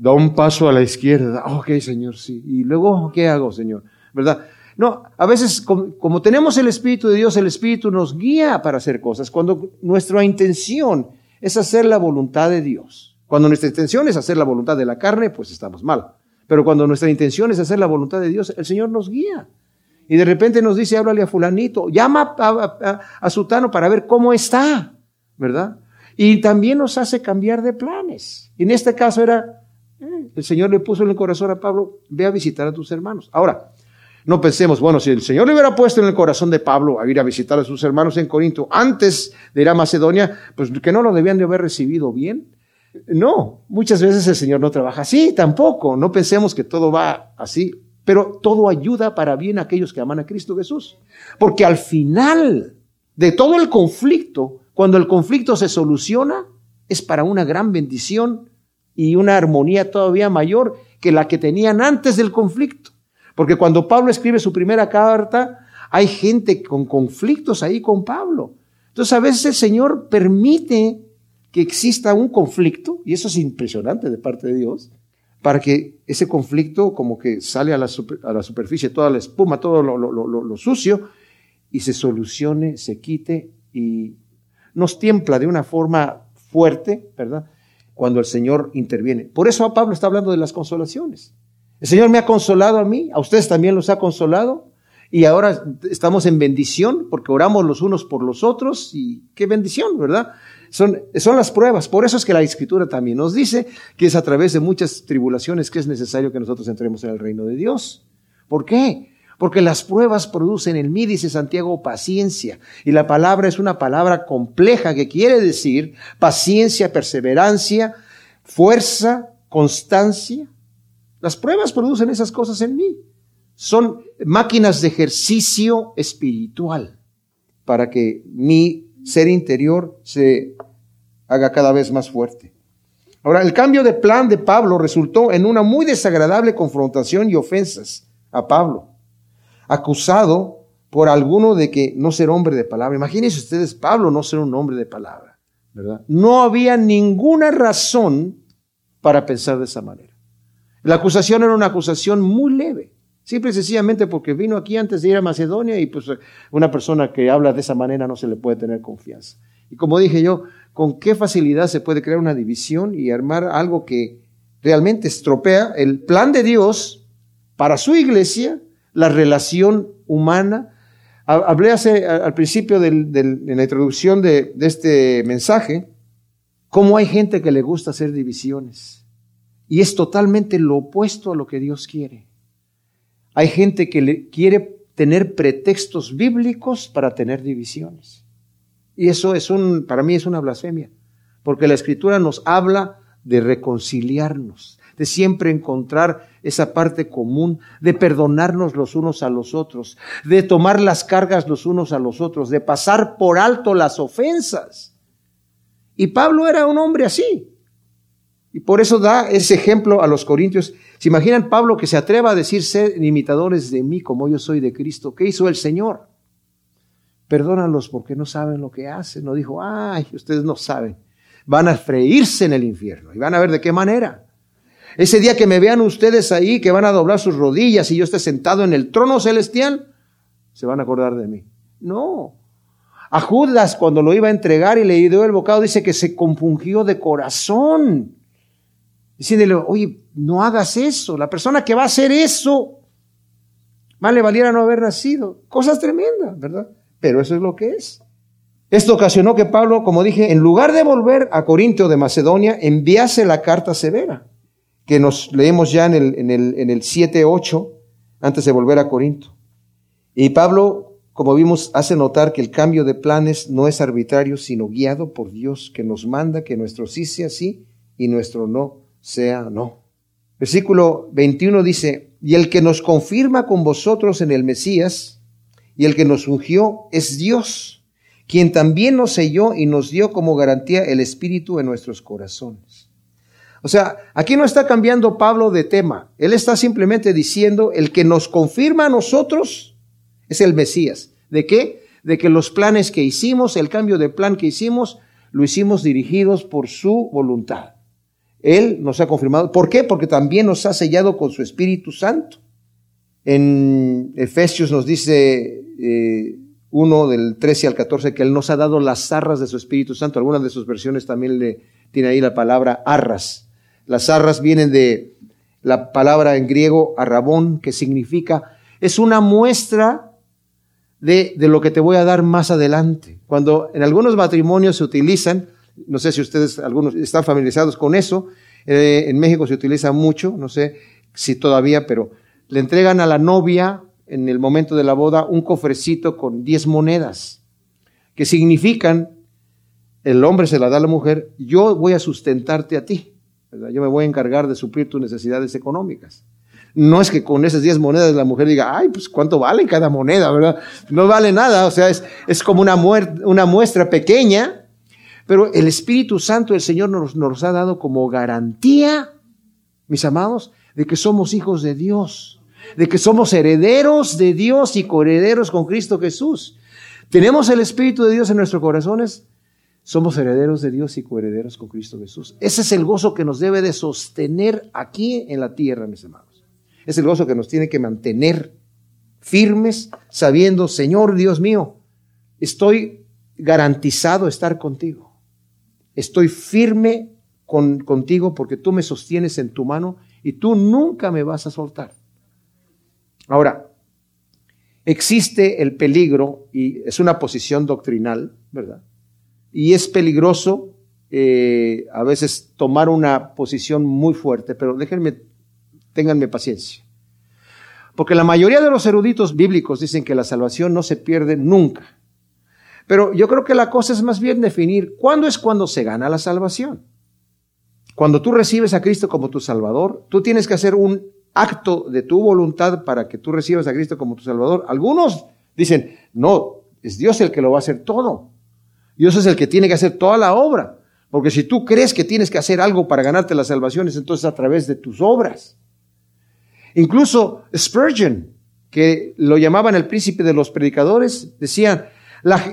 S1: Da un paso a la izquierda. Ok, Señor, sí. Y luego, ¿qué hago, Señor? ¿Verdad? No, a veces como, tenemos el Espíritu de Dios, el Espíritu nos guía para hacer cosas. Cuando nuestra intención es hacer la voluntad de Dios. Cuando nuestra intención es hacer la voluntad de la carne, pues estamos mal. Pero cuando nuestra intención es hacer la voluntad de Dios, el Señor nos guía. Y de repente nos dice, háblale a fulanito, llama a, a, Sutano para ver cómo está, ¿verdad? Y también nos hace cambiar de planes. En este caso era, el Señor le puso en el corazón a Pablo, ve a visitar a tus hermanos. Ahora, no pensemos, bueno, si el Señor le hubiera puesto en el corazón de Pablo a ir a visitar a sus hermanos en Corinto antes de ir a Macedonia, pues que no lo debían de haber recibido bien. No, muchas veces el Señor no trabaja así tampoco. No pensemos que todo va así, pero todo ayuda para bien a aquellos que aman a Cristo Jesús. Porque al final de todo el conflicto, cuando el conflicto se soluciona, es para una gran bendición y una armonía todavía mayor que la que tenían antes del conflicto. Porque cuando Pablo escribe su primera carta, hay gente con conflictos ahí con Pablo. Entonces a veces el Señor permite que exista un conflicto, y eso es impresionante de parte de Dios, para que ese conflicto como que sale a la, a la superficie, toda la espuma, todo lo, lo, sucio, y se solucione, se quite y nos tiempla de una forma fuerte, ¿verdad? Cuando el Señor interviene. Por eso Pablo está hablando de las consolaciones. El Señor me ha consolado a mí, a ustedes también los ha consolado. Y ahora estamos en bendición porque oramos los unos por los otros y qué bendición, ¿verdad? Son, son las pruebas. Por eso es que la Escritura también nos dice que es a través de muchas tribulaciones que es necesario que nosotros entremos en el reino de Dios. ¿Por qué? Porque las pruebas producen en mí, dice Santiago, paciencia. Y la palabra es una palabra compleja que quiere decir paciencia, perseverancia, fuerza, constancia, las pruebas producen esas cosas en mí. Son máquinas de ejercicio espiritual para que mi ser interior se haga cada vez más fuerte. Ahora, el cambio de plan de Pablo resultó en una muy desagradable confrontación y ofensas a Pablo, acusado por alguno de que no ser hombre de palabra. Imagínense ustedes, Pablo no ser un hombre de palabra, ¿verdad? No había ninguna razón para pensar de esa manera. La acusación era una acusación muy leve, simple y sencillamente porque vino aquí antes de ir a Macedonia y pues una persona que habla de esa manera no se le puede tener confianza. Y como dije yo, con qué facilidad se puede crear una división y armar algo que realmente estropea el plan de Dios para su iglesia, la relación humana. Hablé hace, al principio en la introducción de, de este mensaje, cómo hay gente que le gusta hacer divisiones y es totalmente lo opuesto a lo que Dios quiere. Hay gente que le quiere tener pretextos bíblicos para tener divisiones. Y eso es un, para mí es una blasfemia, porque la escritura nos habla de reconciliarnos, de siempre encontrar esa parte común, de perdonarnos los unos a los otros, de tomar las cargas los unos a los otros, de pasar por alto las ofensas. Y Pablo era un hombre así. Y por eso da ese ejemplo a los corintios. ¿Se imaginan Pablo que se atreva a decir ser imitadores de mí como yo soy de Cristo? ¿Qué hizo el Señor? Perdónalos porque no saben lo que hacen. No dijo, ay, ustedes no saben. Van a freírse en el infierno y van a ver de qué manera. Ese día que me vean ustedes ahí, que van a doblar sus rodillas y yo esté sentado en el trono celestial, se van a acordar de mí. No. A Judas, cuando lo iba a entregar y le dio el bocado, dice que se compungió de corazón diciéndole, oye, no hagas eso. La persona que va a hacer eso, más le valiera no haber nacido. Cosas tremendas, ¿verdad? Pero eso es lo que es. Esto ocasionó que Pablo, como dije, en lugar de volver a Corintio de Macedonia, enviase la carta severa, que nos leemos ya en el, en el, en el 7-8, antes de volver a Corinto. Y Pablo, como vimos, hace notar que el cambio de planes no es arbitrario, sino guiado por Dios, que nos manda que nuestro sí sea sí y nuestro no sea no. Versículo 21 dice, y el que nos confirma con vosotros en el Mesías, y el que nos ungió es Dios, quien también nos selló y nos dio como garantía el Espíritu en nuestros corazones. O sea, aquí no está cambiando Pablo de tema, él está simplemente diciendo, el que nos confirma a nosotros es el Mesías. ¿De qué? De que los planes que hicimos, el cambio de plan que hicimos, lo hicimos dirigidos por su voluntad. Él nos ha confirmado. ¿Por qué? Porque también nos ha sellado con su Espíritu Santo. En Efesios nos dice eh, uno del 13 al 14 que Él nos ha dado las arras de su Espíritu Santo. Algunas de sus versiones también le tiene ahí la palabra arras. Las arras vienen de la palabra en griego arrabón, que significa, es una muestra de, de lo que te voy a dar más adelante. Cuando en algunos matrimonios se utilizan, no sé si ustedes, algunos están familiarizados con eso. Eh, en México se utiliza mucho, no sé si todavía, pero le entregan a la novia en el momento de la boda un cofrecito con 10 monedas, que significan, el hombre se la da a la mujer, yo voy a sustentarte a ti, yo me voy a encargar de suplir tus necesidades económicas. No es que con esas 10 monedas la mujer diga, ay, pues cuánto vale cada moneda, ¿verdad? No vale nada, o sea, es, es como una, una muestra pequeña pero el Espíritu Santo del Señor nos, nos ha dado como garantía, mis amados, de que somos hijos de Dios, de que somos herederos de Dios y coherederos con Cristo Jesús. Tenemos el Espíritu de Dios en nuestros corazones, somos herederos de Dios y coherederos con Cristo Jesús. Ese es el gozo que nos debe de sostener aquí en la tierra, mis amados. Es el gozo que nos tiene que mantener firmes, sabiendo, Señor Dios mío, estoy garantizado estar contigo. Estoy firme con, contigo porque tú me sostienes en tu mano y tú nunca me vas a soltar. Ahora, existe el peligro y es una posición doctrinal, ¿verdad? Y es peligroso eh, a veces tomar una posición muy fuerte, pero déjenme, ténganme paciencia. Porque la mayoría de los eruditos bíblicos dicen que la salvación no se pierde nunca. Pero yo creo que la cosa es más bien definir cuándo es cuando se gana la salvación. Cuando tú recibes a Cristo como tu Salvador, tú tienes que hacer un acto de tu voluntad para que tú recibas a Cristo como tu Salvador. Algunos dicen, no, es Dios el que lo va a hacer todo. Dios es el que tiene que hacer toda la obra. Porque si tú crees que tienes que hacer algo para ganarte las salvaciones, entonces a través de tus obras. Incluso Spurgeon, que lo llamaban el príncipe de los predicadores, decían,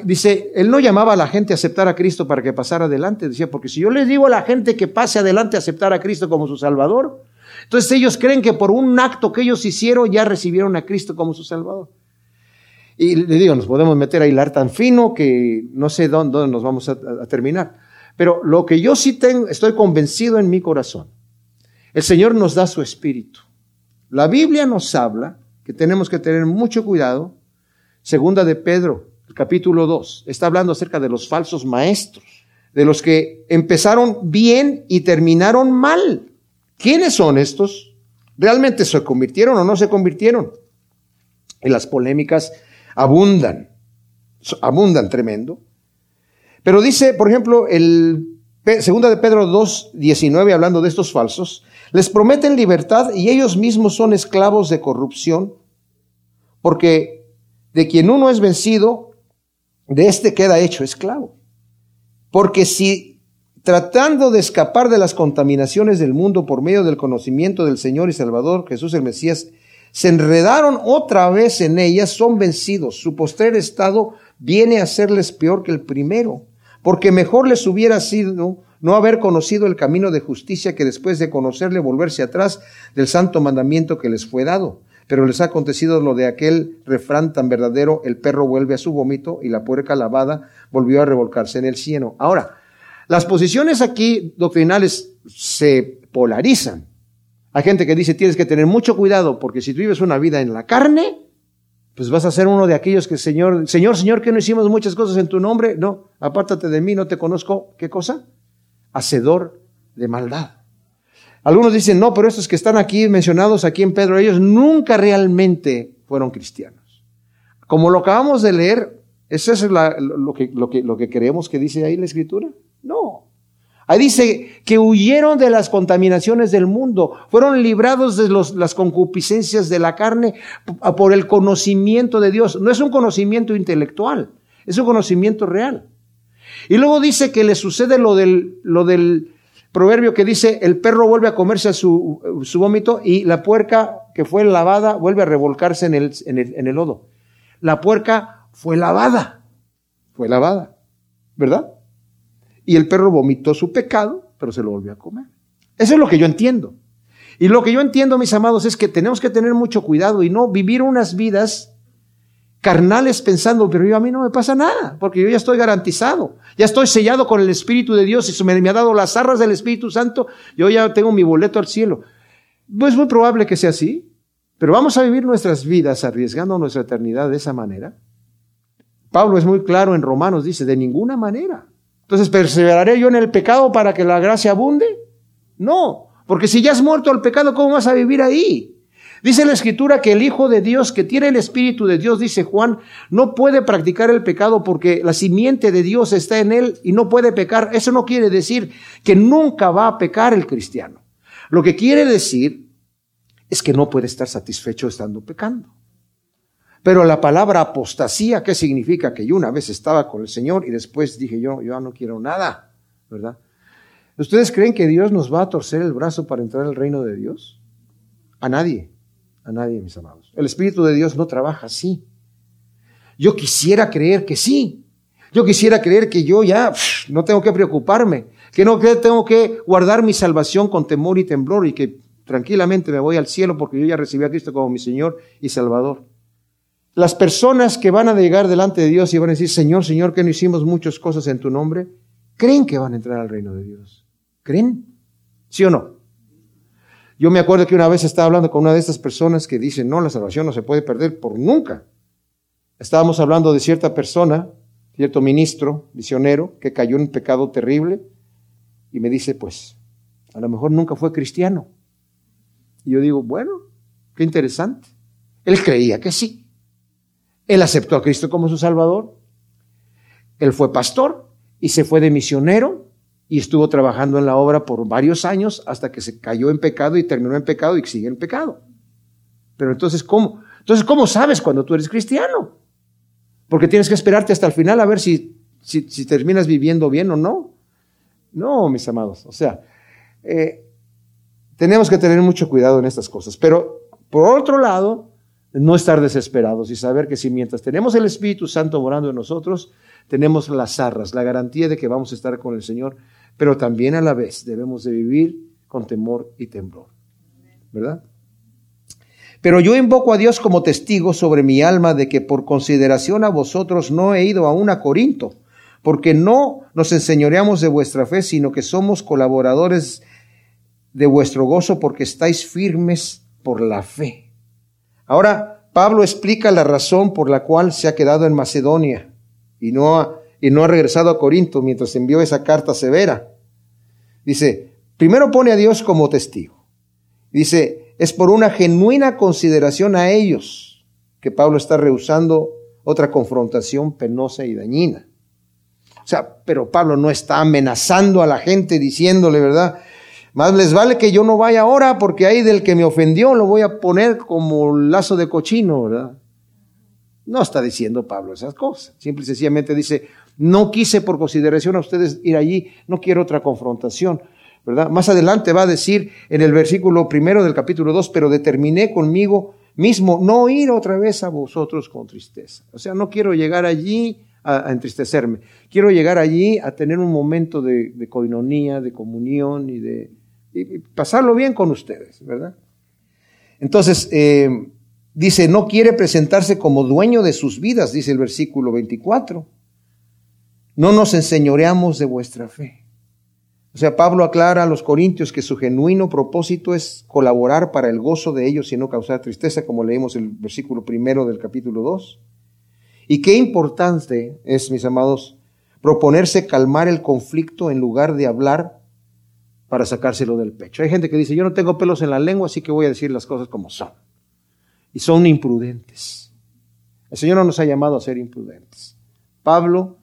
S1: dice, él no llamaba a la gente a aceptar a Cristo para que pasara adelante. Decía, porque si yo les digo a la gente que pase adelante a aceptar a Cristo como su Salvador, entonces ellos creen que por un acto que ellos hicieron ya recibieron a Cristo como su Salvador. Y le digo, nos podemos meter a hilar tan fino que no sé dónde, nos vamos a, terminar. Pero lo que yo sí tengo, estoy convencido en mi corazón, el Señor nos da su espíritu. La Biblia nos habla que tenemos que tener mucho cuidado. Segunda de Pedro capítulo 2, está hablando acerca de los falsos maestros, de los que empezaron bien y terminaron mal. ¿Quiénes son estos? ¿Realmente se convirtieron o no se convirtieron? Y las polémicas abundan, abundan tremendo. Pero dice, por ejemplo, el segunda de Pedro 2, 19, hablando de estos falsos, les prometen libertad y ellos mismos son esclavos de corrupción, porque de quien uno es vencido, de este queda hecho esclavo. Porque si tratando de escapar de las contaminaciones del mundo por medio del conocimiento del Señor y Salvador Jesús el Mesías, se enredaron otra vez en ellas, son vencidos. Su postrer estado viene a serles peor que el primero, porque mejor les hubiera sido no haber conocido el camino de justicia que después de conocerle volverse atrás del santo mandamiento que les fue dado. Pero les ha acontecido lo de aquel refrán tan verdadero, el perro vuelve a su vómito y la puerca lavada volvió a revolcarse en el cielo. Ahora, las posiciones aquí doctrinales se polarizan. Hay gente que dice tienes que tener mucho cuidado porque si tú vives una vida en la carne, pues vas a ser uno de aquellos que Señor, Señor, Señor, que no hicimos muchas cosas en tu nombre. No, apártate de mí, no te conozco. ¿Qué cosa? Hacedor de maldad. Algunos dicen, no, pero estos que están aquí mencionados aquí en Pedro, ellos nunca realmente fueron cristianos. Como lo acabamos de leer, ¿eso es lo, que, lo, que, lo que creemos que dice ahí la escritura? No. Ahí dice que huyeron de las contaminaciones del mundo, fueron librados de las concupiscencias de la carne por el conocimiento de Dios. No es un conocimiento intelectual, es un conocimiento real. Y luego dice que le sucede lo del, proverbio que dice, el perro vuelve a comerse a su, vómito y la puerca que fue lavada vuelve a revolcarse en el lodo. La puerca fue lavada, fue lavada, ¿verdad? Y el perro vomitó su pecado, pero se lo volvió a comer. Eso es lo que yo entiendo. Y lo que yo entiendo, mis amados, es que tenemos que tener mucho cuidado y no vivir unas vidas carnales pensando, pero yo a mí no me pasa nada, porque yo ya estoy garantizado, ya estoy sellado con el Espíritu de Dios y se me, ha dado las arras del Espíritu Santo, yo ya tengo mi boleto al cielo. No es muy probable que sea así, pero vamos a vivir nuestras vidas arriesgando nuestra eternidad de esa manera. Pablo es muy claro en Romanos, dice, de ninguna manera. Entonces, ¿perseveraré yo en el pecado para que la gracia abunde? No, porque si ya has muerto al pecado, ¿cómo vas a vivir ahí? Dice la escritura que el Hijo de Dios, que tiene el Espíritu de Dios, dice Juan, no puede practicar el pecado porque la simiente de Dios está en él y no puede pecar. Eso no quiere decir que nunca va a pecar el cristiano. Lo que quiere decir es que no puede estar satisfecho estando pecando. Pero la palabra apostasía, ¿qué significa? Que yo una vez estaba con el Señor y después dije yo, yo no quiero nada, ¿verdad? ¿Ustedes creen que Dios nos va a torcer el brazo para entrar al reino de Dios? A nadie a nadie, mis amados. El Espíritu de Dios no trabaja así. Yo quisiera creer que sí. Yo quisiera creer que yo ya no tengo que preocuparme, que no tengo que guardar mi salvación con temor y temblor y que tranquilamente me voy al cielo porque yo ya recibí a Cristo como mi Señor y Salvador. Las personas que van a llegar delante de Dios y van a decir, Señor, Señor, que no hicimos muchas cosas en tu nombre, creen que van a entrar al reino de Dios. ¿Creen? ¿Sí o no? Yo me acuerdo que una vez estaba hablando con una de estas personas que dicen, no, la salvación no se puede perder por nunca. Estábamos hablando de cierta persona, cierto ministro, misionero, que cayó en un pecado terrible y me dice, pues, a lo mejor nunca fue cristiano. Y yo digo, bueno, qué interesante. Él creía que sí. Él aceptó a Cristo como su Salvador. Él fue pastor y se fue de misionero y estuvo trabajando en la obra por varios años hasta que se cayó en pecado y terminó en pecado y sigue en pecado. Pero entonces, ¿cómo? Entonces, ¿cómo sabes cuando tú eres cristiano? Porque tienes que esperarte hasta el final a ver si, si, terminas viviendo bien o no. No, mis amados. O sea, eh, tenemos que tener mucho cuidado en estas cosas. Pero, por otro lado, no estar desesperados y saber que si mientras tenemos el Espíritu Santo morando en nosotros, tenemos las arras, la garantía de que vamos a estar con el Señor, pero también a la vez debemos de vivir con temor y temblor. ¿Verdad? Pero yo invoco a Dios como testigo sobre mi alma de que por consideración a vosotros no he ido aún a Corinto, porque no nos enseñoreamos de vuestra fe, sino que somos colaboradores de vuestro gozo porque estáis firmes por la fe. Ahora, Pablo explica la razón por la cual se ha quedado en Macedonia y no ha, regresado a Corinto mientras envió esa carta severa. Dice, primero pone a Dios como testigo. Dice, es por una genuina consideración a ellos que Pablo está rehusando otra confrontación penosa y dañina. O sea, pero Pablo no está amenazando a la gente diciéndole, ¿verdad? Más les vale que yo no vaya ahora porque ahí del que me ofendió lo voy a poner como lazo de cochino, ¿verdad? No está diciendo Pablo esas cosas. Simple y sencillamente dice, no quise por consideración a ustedes ir allí, no quiero otra confrontación. ¿verdad? Más adelante va a decir en el versículo primero del capítulo 2, pero determiné conmigo mismo no ir otra vez a vosotros con tristeza. O sea, no quiero llegar allí a, entristecerme. Quiero llegar allí a tener un momento de, de coinonía, de comunión y de pasarlo bien con ustedes, ¿verdad? Entonces, eh, dice, no quiere presentarse como dueño de sus vidas, dice el versículo 24. No nos enseñoreamos de vuestra fe. O sea, Pablo aclara a los corintios que su genuino propósito es colaborar para el gozo de ellos y no causar tristeza, como leemos el versículo primero del capítulo 2. Y qué importante es, mis amados, proponerse calmar el conflicto en lugar de hablar para sacárselo del pecho. Hay gente que dice, yo no tengo pelos en la lengua, así que voy a decir las cosas como son. Y son imprudentes. El Señor no nos ha llamado a ser imprudentes. Pablo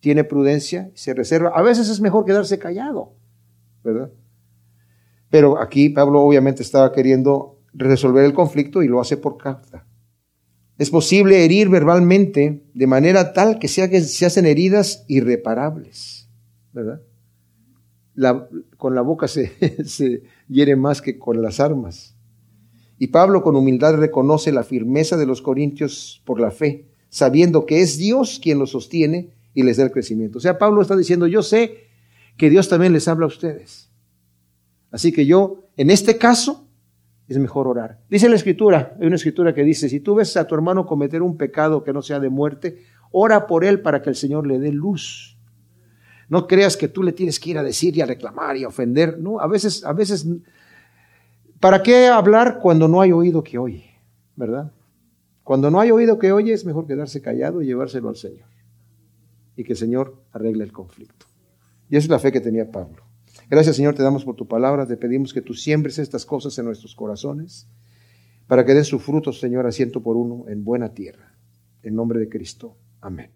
S1: tiene prudencia y se reserva. A veces es mejor quedarse callado, ¿verdad? Pero aquí Pablo obviamente estaba queriendo resolver el conflicto y lo hace por carta. Es posible herir verbalmente de manera tal que se, hacen heridas irreparables, ¿verdad? Con la boca *laughs* se, se hiere más que con las armas. Y Pablo con humildad reconoce la firmeza de los corintios por la fe, sabiendo que es Dios quien los sostiene y les da el crecimiento. O sea, Pablo está diciendo, yo sé que Dios también les habla a ustedes. Así que yo, en este caso, es mejor orar. Dice la escritura, hay una escritura que dice, si tú ves a tu hermano cometer un pecado que no sea de muerte, ora por él para que el Señor le dé luz. No creas que tú le tienes que ir a decir y a reclamar y a ofender. No, a veces, a veces, ¿para qué hablar cuando no hay oído que oye? ¿Verdad? Cuando no hay oído que oye, es mejor quedarse callado y llevárselo al Señor. Y que el Señor arregle el conflicto. Y esa es la fe que tenía Pablo. Gracias, Señor, te damos por tu palabra. Te pedimos que tú siembres estas cosas en nuestros corazones para que den su fruto, Señor, asiento por uno en buena tierra. En nombre de Cristo. Amén.